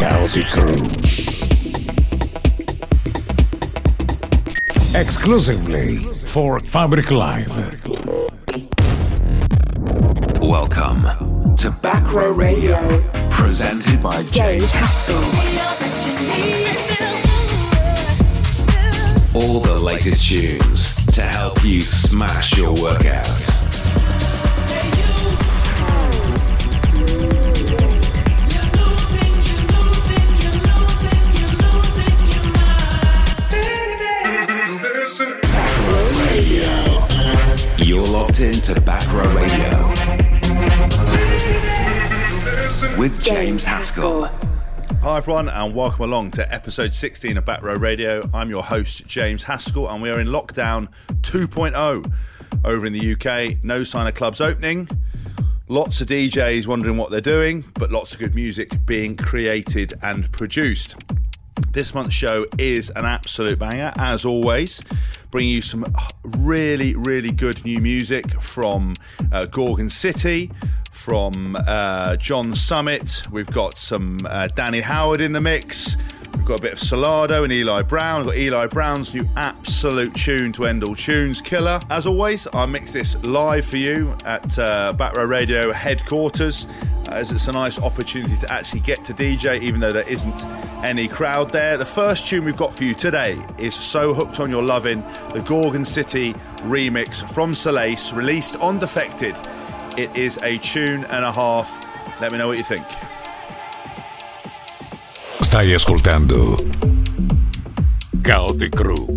Chaotic Crew. Exclusively for Fabric Live. Welcome to Back Row Radio, presented by James Haskell. All the latest tunes to help you smash your workouts. You're locked into Back Row Radio with James Haskell. Hi everyone, and welcome along to episode 16 of Back Row Radio. I'm your host James Haskell, and we are in lockdown 2.0 over in the UK. No sign of clubs opening. Lots of DJs wondering what they're doing, but lots of good music being created and produced. This month's show is an absolute banger, as always. Bringing you some really, really good new music from uh, Gorgon City, from uh, John Summit. We've got some uh, Danny Howard in the mix. Got a bit of Solardo and Eli Brown. Got Eli Brown's new absolute tune to end all tunes, Killer. As always, I mix this live for you at uh, Back Row Radio headquarters, as it's a nice opportunity to actually get to DJ, even though there isn't any crowd there. The first tune we've got for you today is So Hooked on Your Lovin', the Gorgon City remix from Solace, released on Defected. It is a tune and a half. Let me know what you think. Stai ascoltando Chaotic Crew.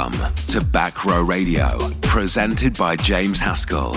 Welcome to Back Row Radio, presented by James Haskell.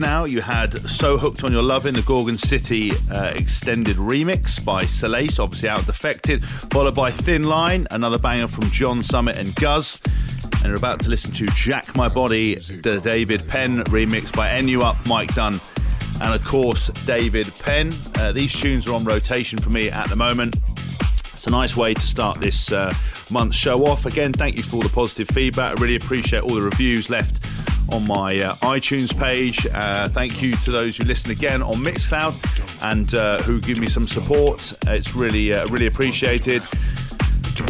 Now. You had So Hooked on Your Love in the Gorgon City uh, extended remix by Solace, obviously out defected, followed by Thin Line, another banger from John Summit and Guz. And you're about to listen to Jack My Body, the David Penn remix by NU Up, Mike Dunn, and of course, David Penn. Uh, these tunes are on rotation for me at the moment. It's a nice way to start this uh, month's show off. Again, thank you for all the positive feedback. I really appreciate all the reviews left on my uh, iTunes page. Uh, thank you to those who listen again on Mixcloud and uh, who give me some support. It's really, uh, really appreciated.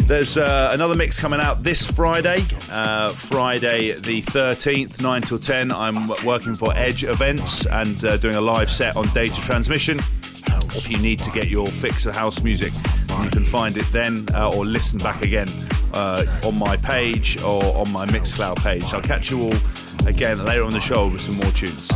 There's uh, another mix coming out this Friday, uh, Friday the 13th, 9 till 10. I'm working for Edge Events and uh, doing a live set on data transmission. If you need to get your fix of house music, you can find it then uh, or listen back again uh, on my page or on my Mixcloud page. I'll catch you all again later on the show with some more tunes.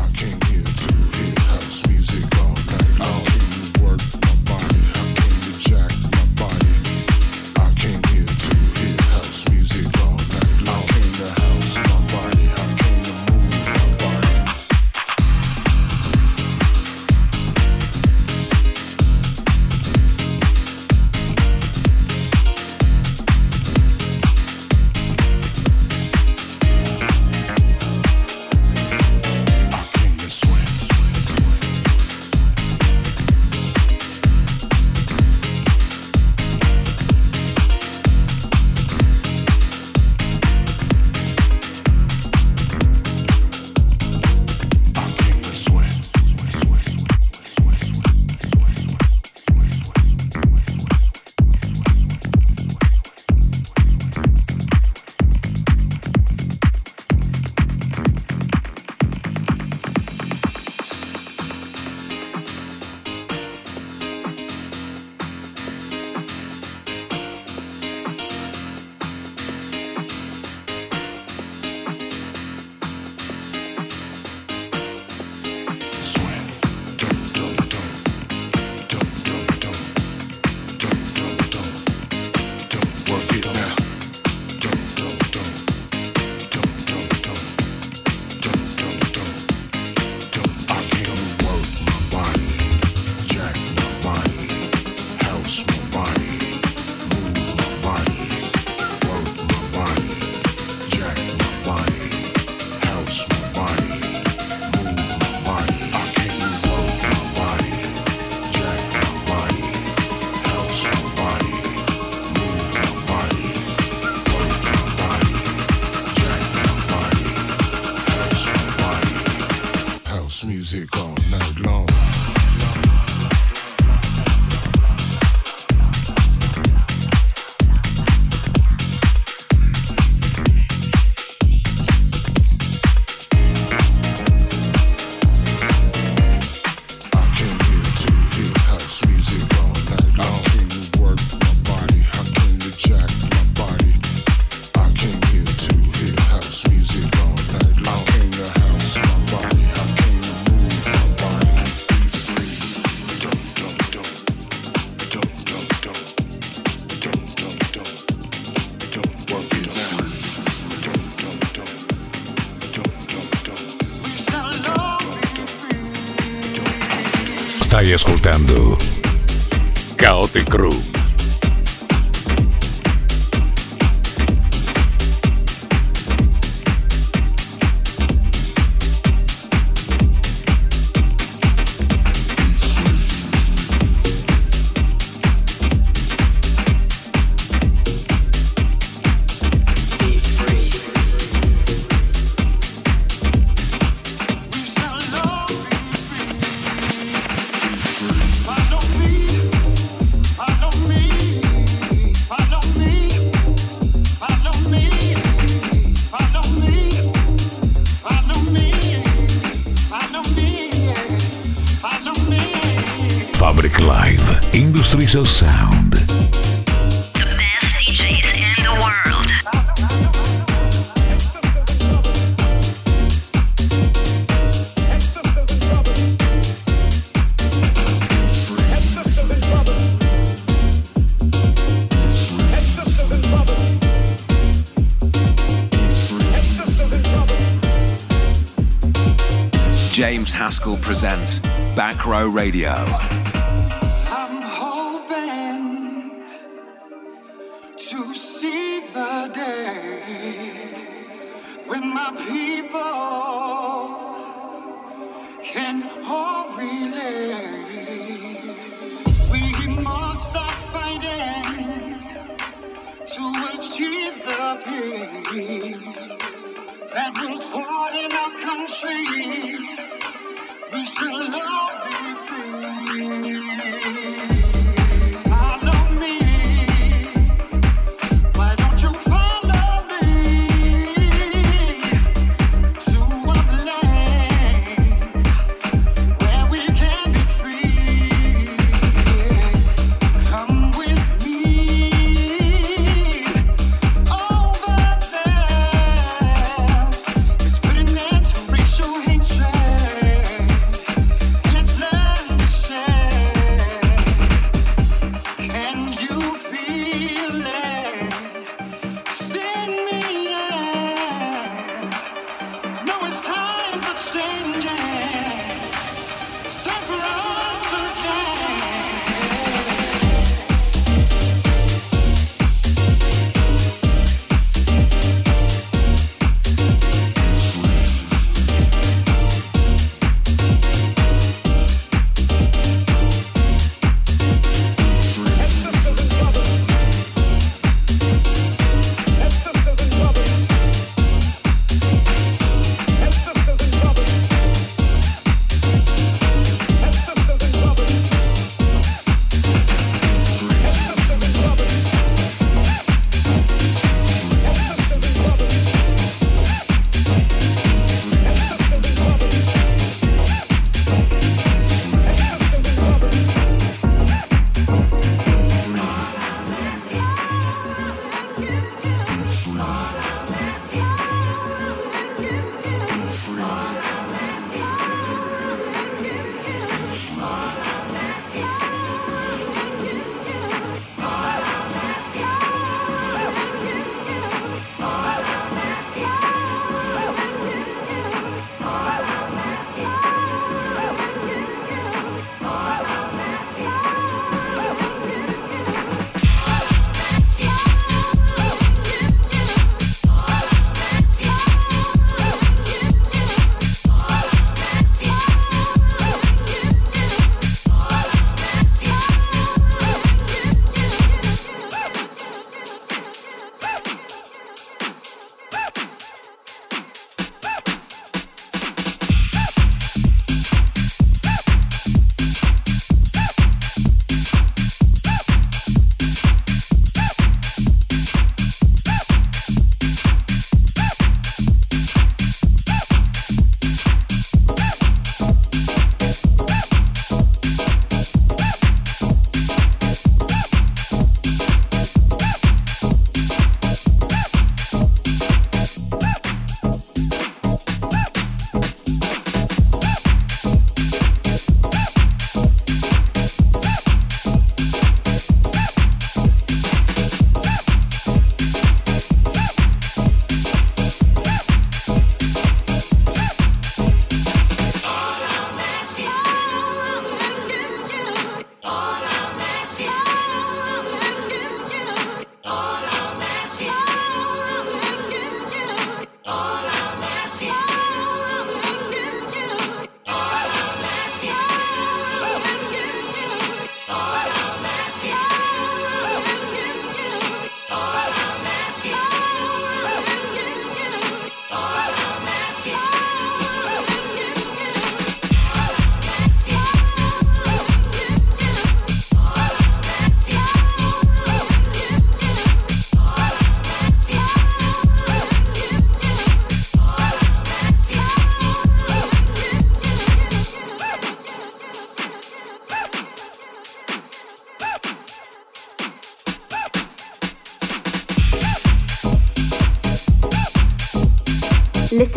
Haskell presents Back Row Radio.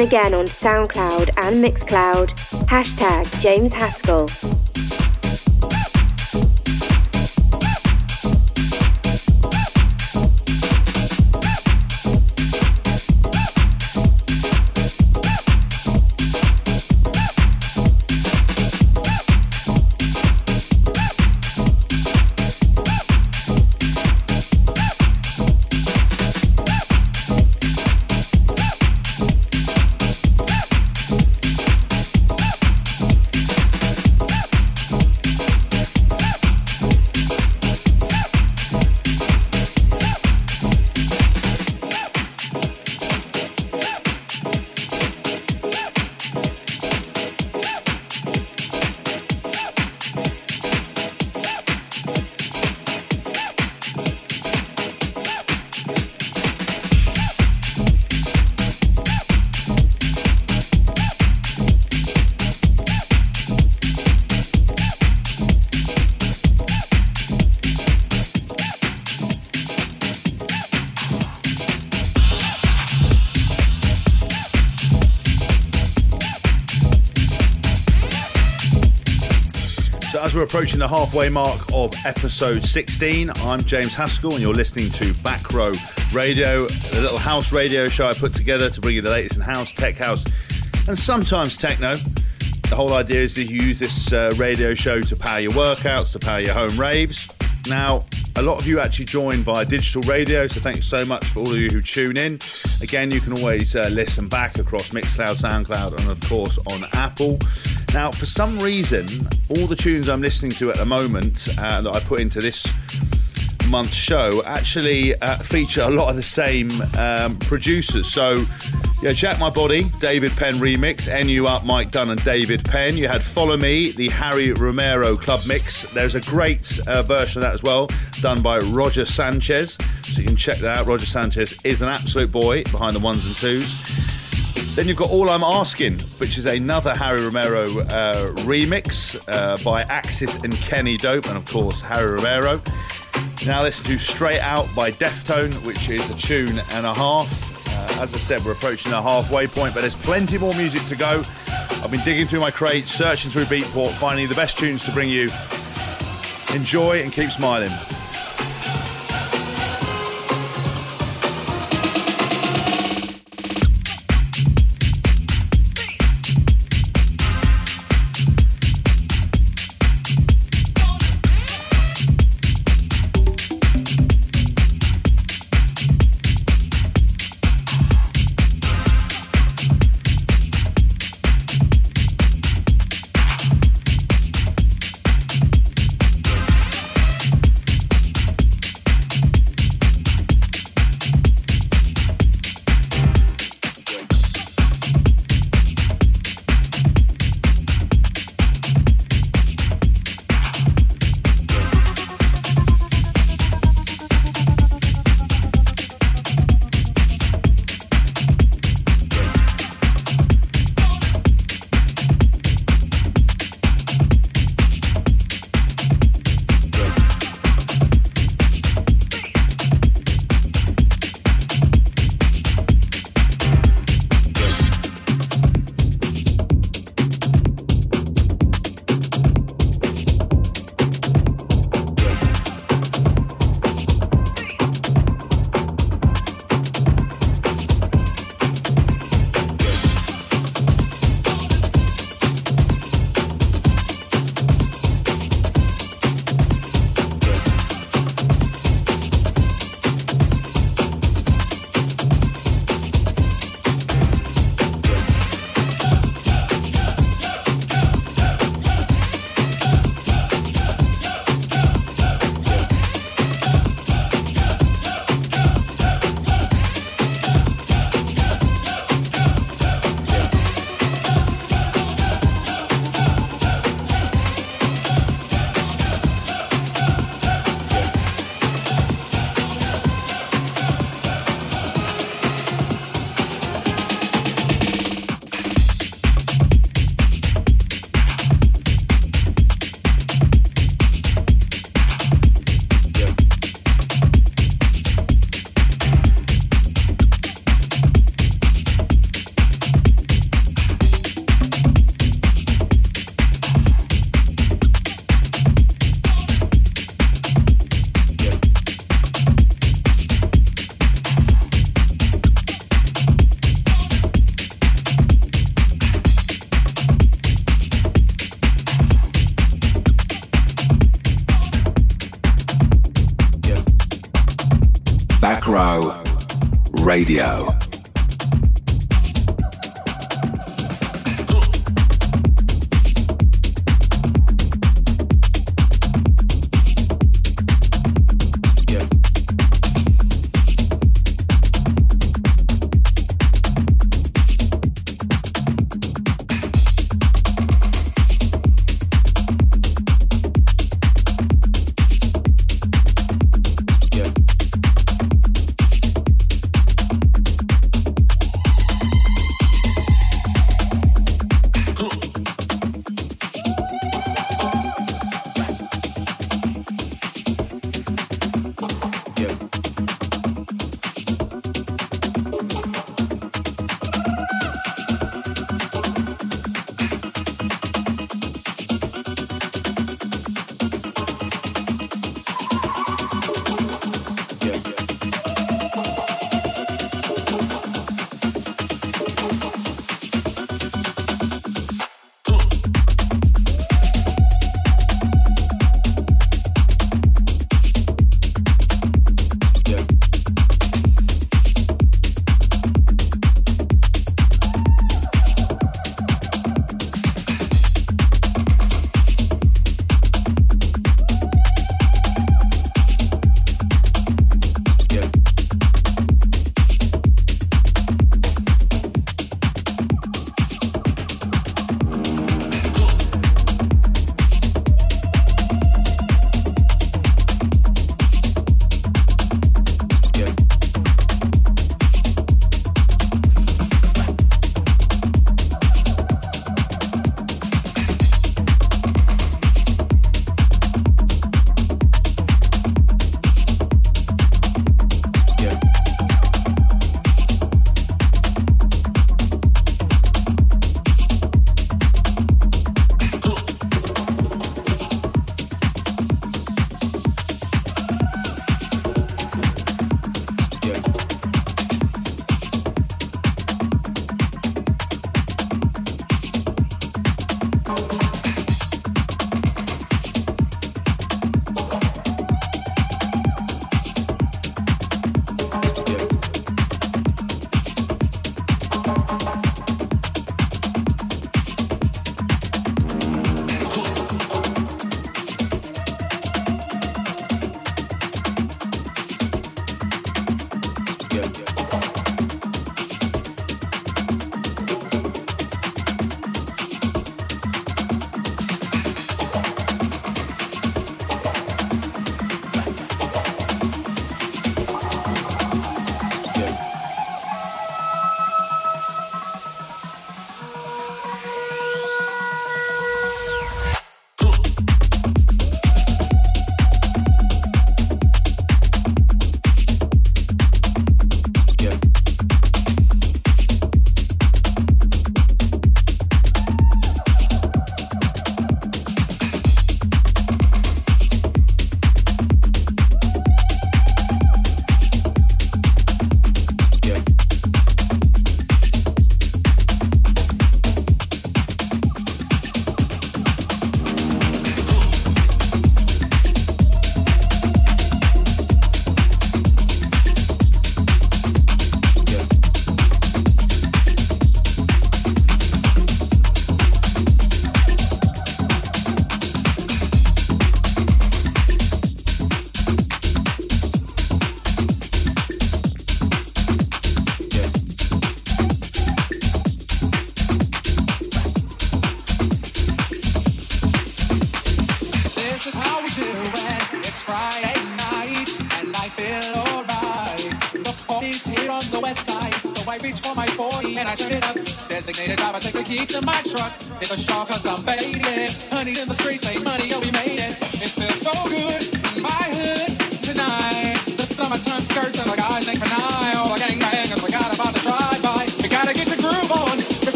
Again on SoundCloud and Mixcloud. Hashtag James Haskell. We're approaching the halfway mark of episode 16. I'm James Haskell, and you're listening to Back Row Radio, a little house radio show I put together to bring you the latest in house, tech house, and sometimes techno. The whole idea is that you use this uh, radio show to power your workouts, to power your home raves. Now, a lot of you actually join via digital radio, so thank you so much for all of you who tune in. Again, you can always uh, listen back across Mixcloud, SoundCloud, and of course on Apple. Now, for some reason, all the tunes I'm listening to at the moment uh, that I put into this month's show actually uh, feature a lot of the same um, producers. So, yeah, Jack My Body, David Penn remix, NU Up, Mike Dunn and David Penn. You had Follow Me, the Harry Romero club mix. There's a great uh, version of that as well, done by Roger Sanchez. So you can check that out. Roger Sanchez is an absolute boy behind the ones and twos. Then you've got All I'm Asking, which is another Harry Romero uh, remix uh, by Axis and Kenny Dope, and of course, Harry Romero. Now listen to Straight Out by Deftone, which is a tune and a half. Uh, as I said, we're approaching the halfway point, but there's plenty more music to go. I've been digging through my crates, searching through Beatport, finding the best tunes to bring you. Enjoy and keep smiling.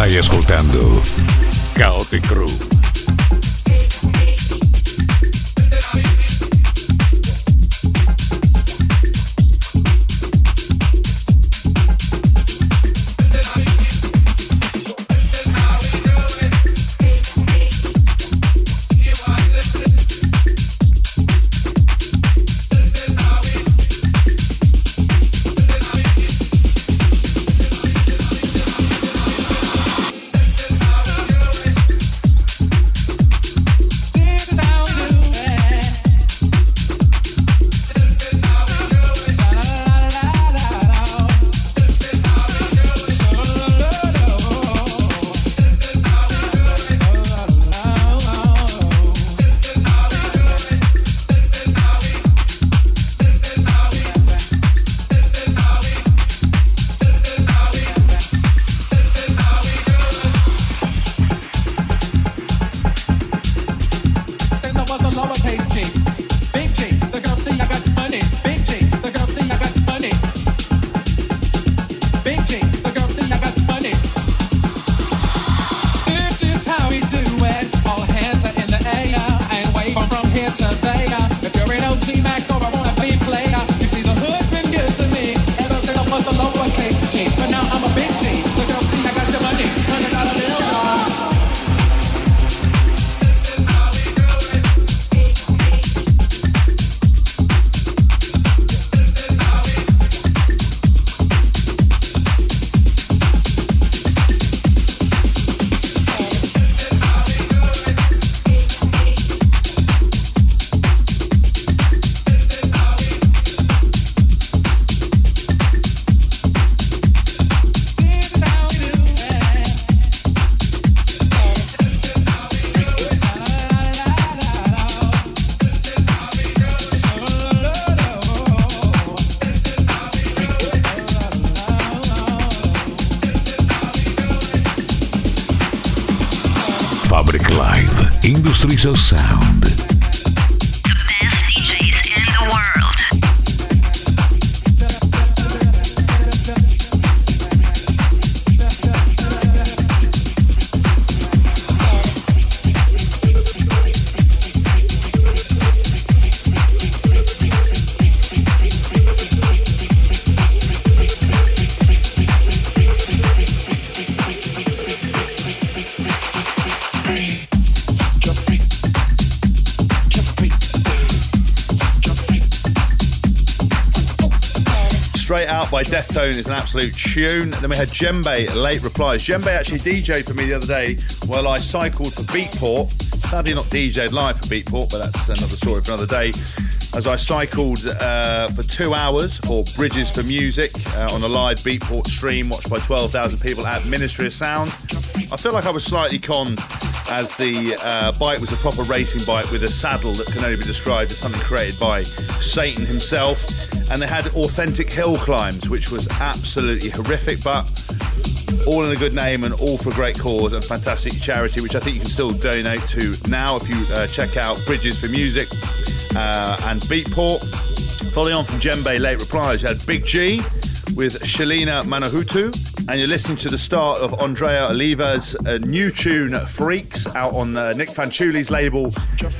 Stai ascoltando Chaotic Crew. By Deftone is an absolute tune. Then we had Djembe, Late Replies. Djembe actually DJed for me the other day while I cycled for Beatport. Sadly not DJed live for Beatport, but that's another story for another day. As I cycled uh, for two hours for Bridges for Music uh, on a live Beatport stream watched by 12,000 people at Ministry of Sound. I feel like I was slightly conned as the uh, bike was a proper racing bike with a saddle that can only be described as something created by Satan himself. And they had authentic hill climbs, which was absolutely horrific, but all in a good name and all for a great cause and fantastic charity, which I think you can still donate to now if you uh, check out Bridges for Music uh, and Beatport. Following on from Djembe Late Replies, you had Big G with Shalina Manahutu. And you're listening to the start of Andrea Oliva's uh, new tune, Freaks, out on uh, Nick Fanciulli's label,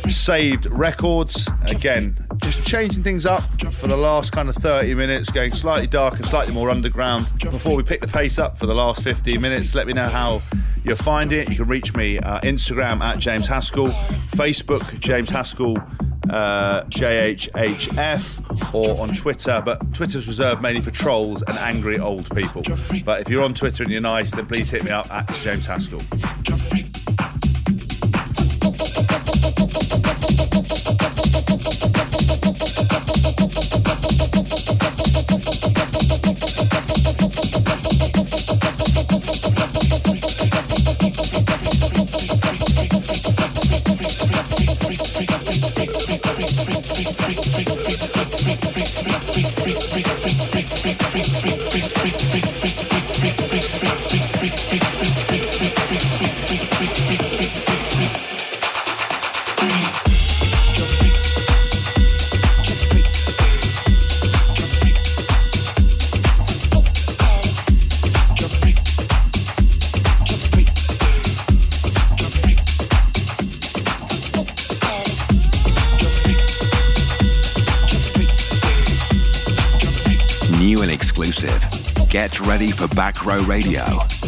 Saved Records. Again, just changing things up for the last kind of 30 minutes, going slightly dark and slightly more underground. Before we pick the pace up for the last 15 minutes, let me know how you're finding it. You can reach me uh, Instagram at James Haskell, Facebook James Haskell uh, JHHF or on Twitter, but Twitter's reserved mainly for trolls and angry old people. But if you're on Twitter and you're nice, then please hit me up at James Haskell. Ready for Back Row Radio.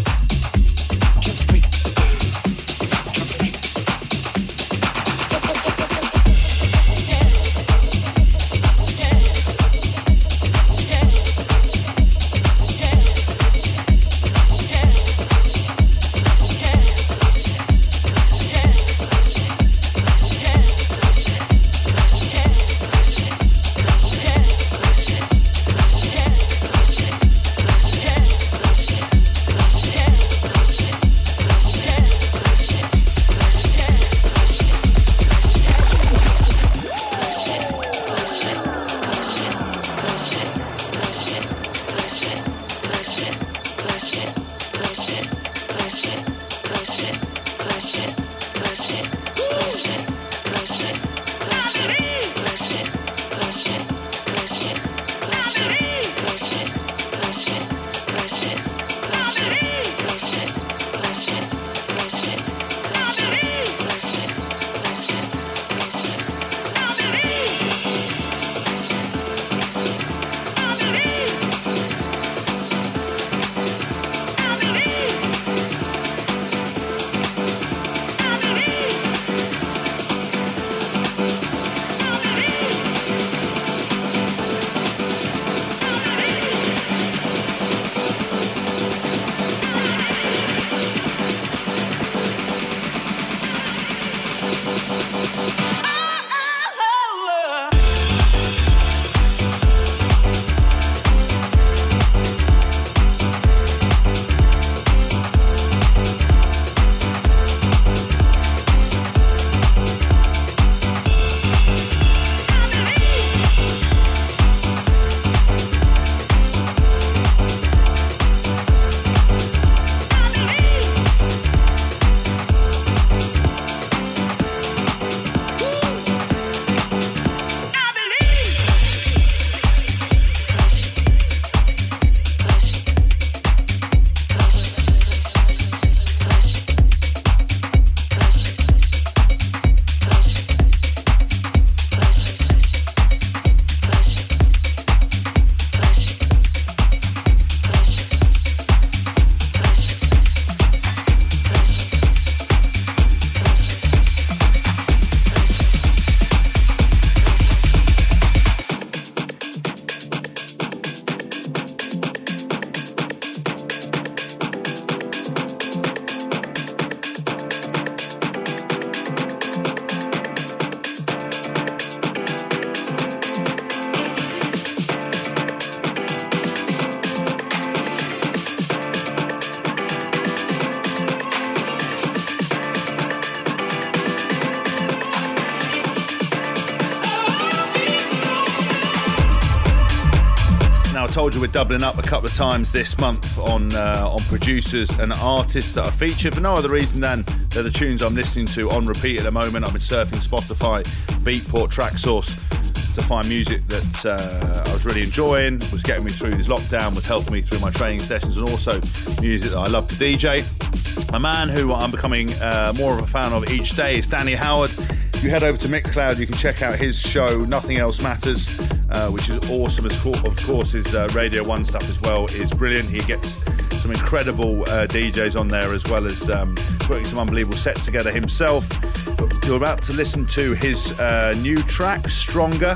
Doubling up a couple of times this month on uh, on producers and artists that are featured for no other reason than they're the tunes I'm listening to on repeat at the moment. I've been surfing Spotify, Beatport, Traxsource to find music that uh, I was really enjoying, was getting me through this lockdown, was helping me through my training sessions, and also music that I love to DJ. A man who I'm becoming uh, more of a fan of each day is Danny Howard. You head over to Mixcloud, you can check out his show, Nothing Else Matters uh, which is awesome. Of course, his uh, Radio One stuff as well is brilliant. He gets some incredible uh, DJs on there as well as um, putting some unbelievable sets together himself. You're about to listen to his uh, new track, Stronger,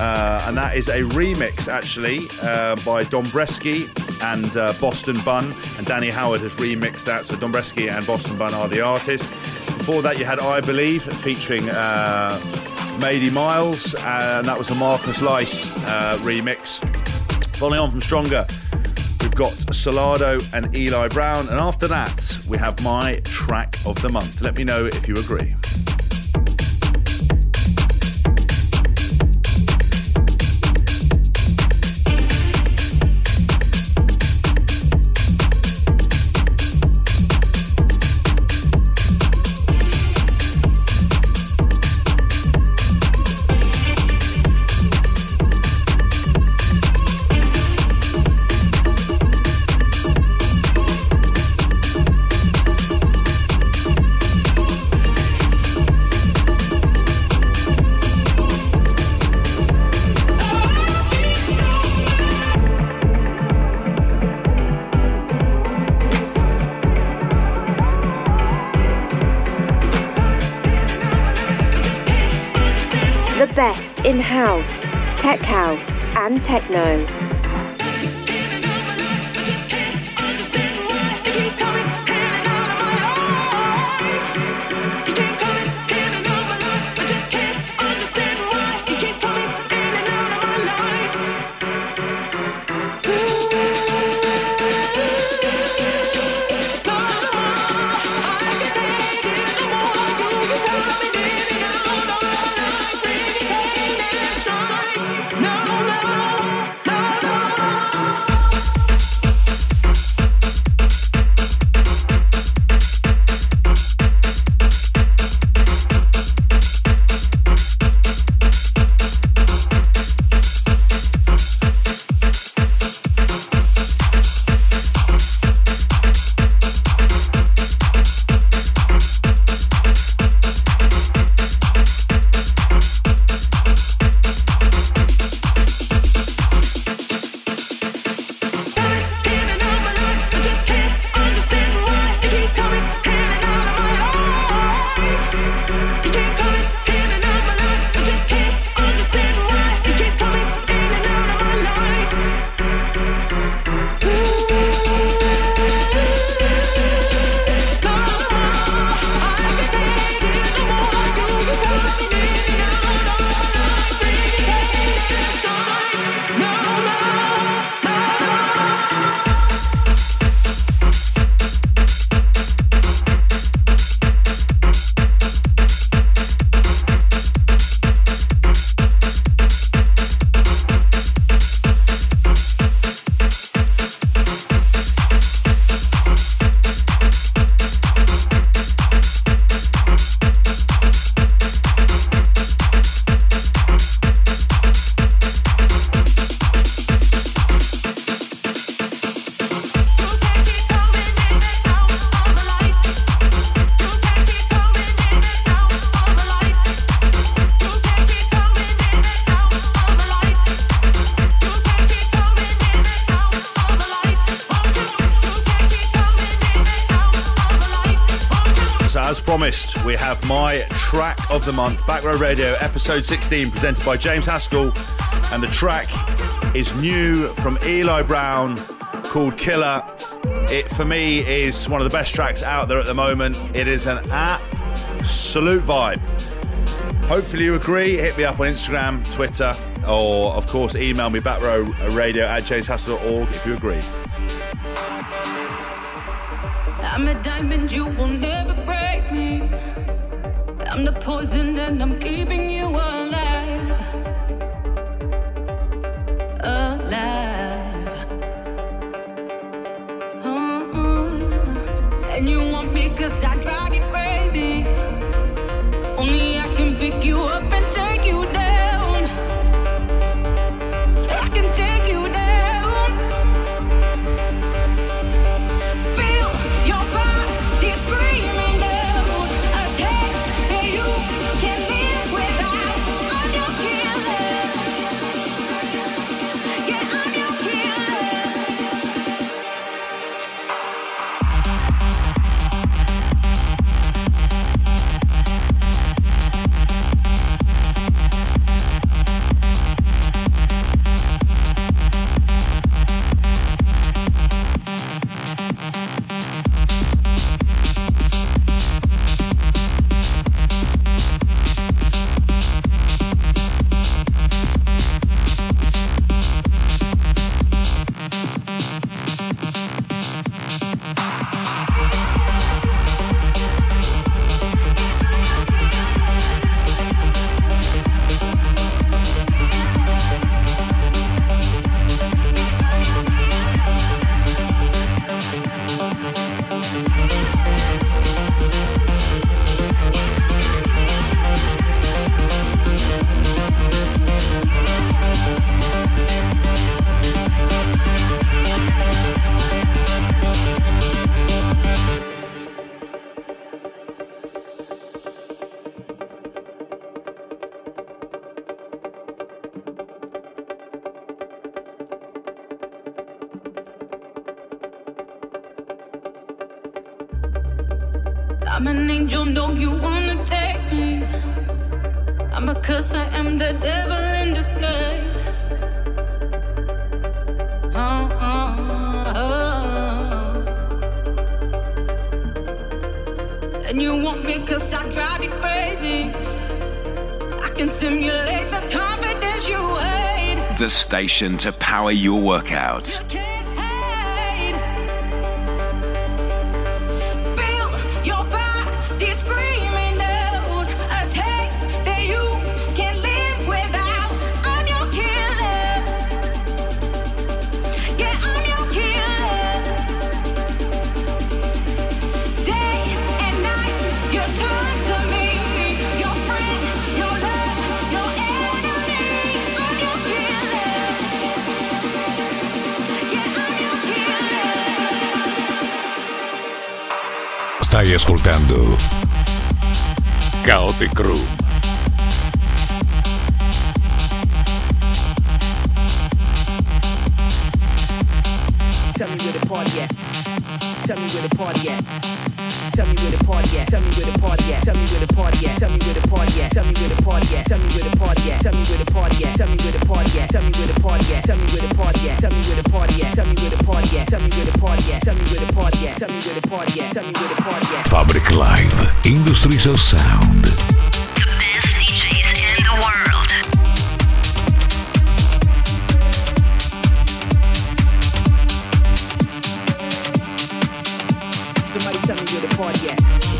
uh, and that is a remix actually uh, by Dombresky and Boston Bun, and Danny Howard has remixed that. So Dombresky and Boston Bun are the artists. Before that, you had I Believe featuring Mady Miles, and that was a Marcus Lice uh, remix. Following on from Stronger, we've got Solardo and Eli Brown, and after that, we have my track of the month. Let me know if you agree. Have my track of the month, Back Row Radio, episode 16, presented by James Haskell. And the track is new from Eli Brown called Killer. It, for me, is one of the best tracks out there at the moment. It is an absolute vibe. Hopefully, you agree. Hit me up on Instagram, Twitter, or of course, email me backrowradio at jameshaskell.org if you agree. I'm a diamond, you will never break me. I'm the poison and I'm keeping you alive. Alive. Uh-uh. And you want me cause I drive you crazy. Only I can pick you up I'm an angel, don't you wanna take me? I'm a curse, I am the devil in disguise. Oh, oh, oh. And you want me cause I drive you crazy. I can simulate the confidence you hate. The station to power your workouts. Ascoltando Chaotic Room. Tell me where the party at. Tell me where the party at. Tell. Fabric Live. Industries of Sound. yet.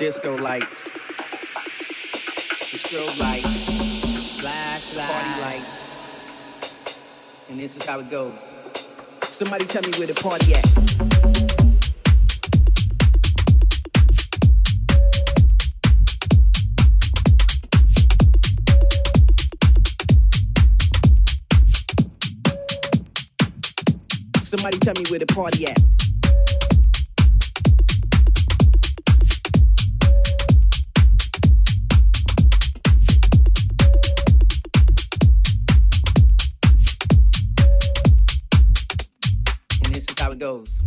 Disco lights. The strobe lights. Flash. Party lights. And this is how it goes. Somebody tell me where the party at. Somebody tell me where the party at. Goes.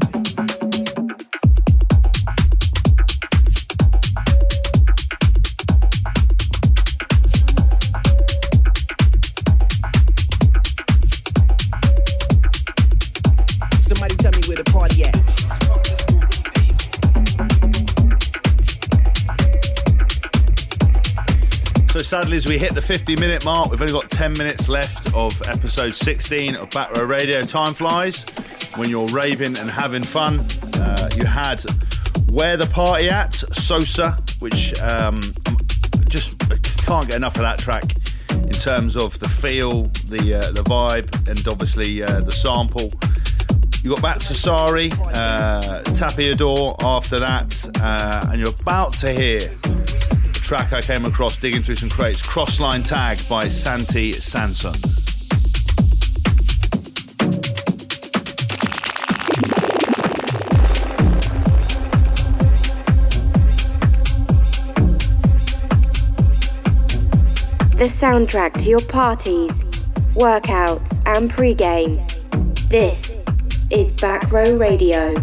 Somebody tell me where the party at. So sadly, as we hit the 50 minute mark, we've only got 10 minutes left of episode 16 of Back Row Radio. Time flies when you're raving and having fun. Uh, you had Where the Party At, Sosa, which um, just can't get enough of that track in terms of the feel, the uh, the vibe, and obviously uh, the sample. You got back to Sari, uh, Tapiador after that, uh, and you're about to hear the track I came across digging through some crates, Crossline Tag by Santi Sanson. the soundtrack to your parties, workouts, and pregame. This is Back Row Radio.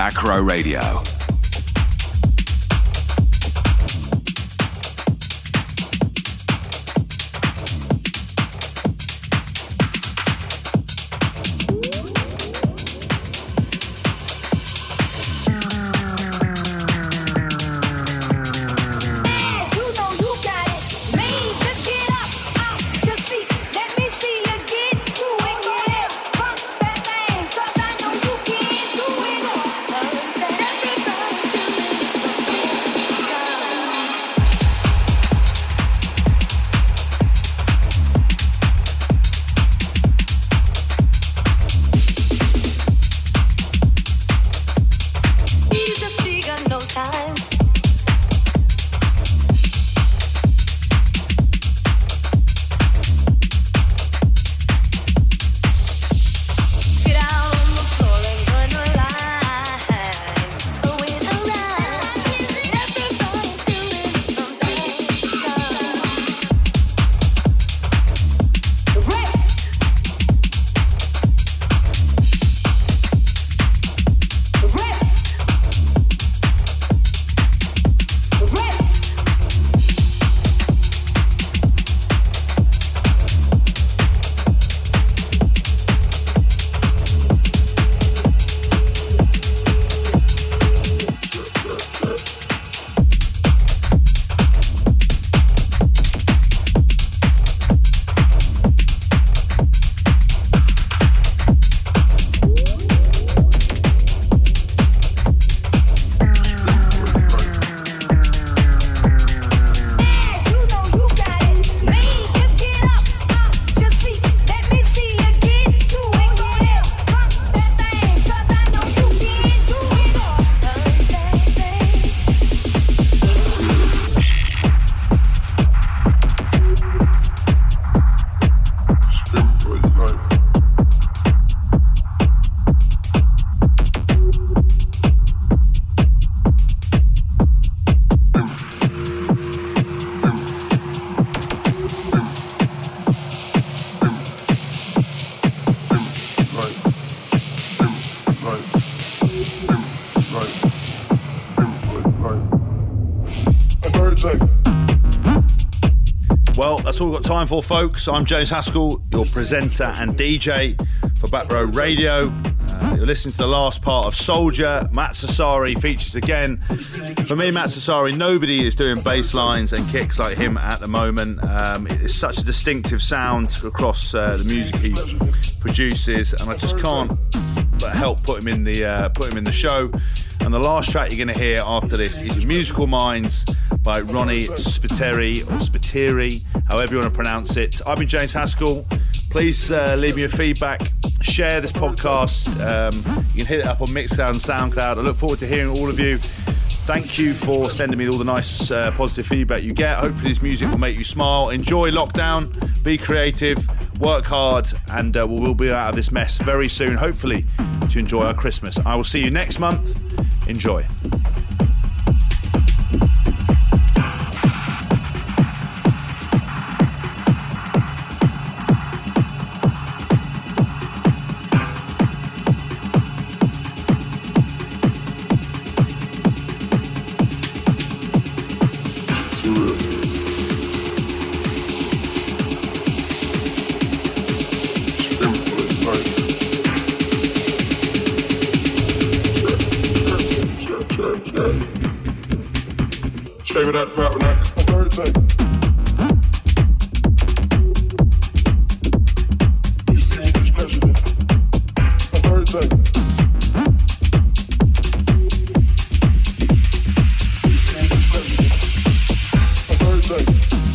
Back Row Radio. That's all got time for, folks. I'm James Haskell, your presenter and DJ for Back Row Radio. Uh, you're listening to the last part of Soldier. Matt Sassari features again. For me, Matt Sassari, nobody is doing bass lines and kicks like him at the moment. Um, it's such a distinctive sound across uh, the music he produces, and I just can't but help put him in the uh, put him in the show. And the last track you're going to hear after this is Musical Minds by Ronnie Spiteri or Spiteri, however you want to pronounce it. I've been James Haskell. Please uh, leave me your feedback. Share this podcast. Um, you can hit it up on Mixcloud and SoundCloud. I look forward to hearing all of you. Thank you for sending me all the nice uh, positive feedback you get. Hopefully, this music will make you smile. Enjoy lockdown. Be creative. Work hard, and uh, we'll be out of this mess very soon. Hopefully, to enjoy our Christmas. I will see you next month. Enjoy. My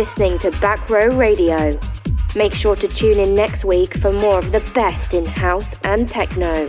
listening to Back Row Radio. Make sure to tune in next week for more of the best in house and techno.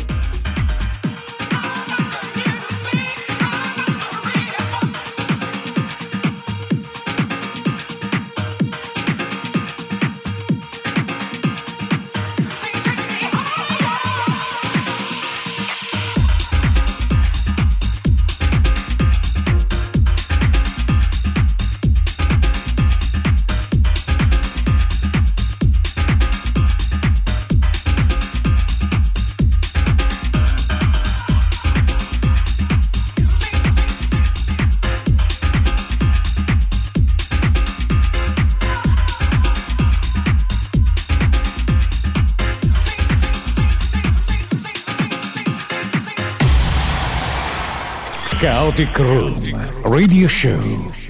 Kaotik Room Radio Show.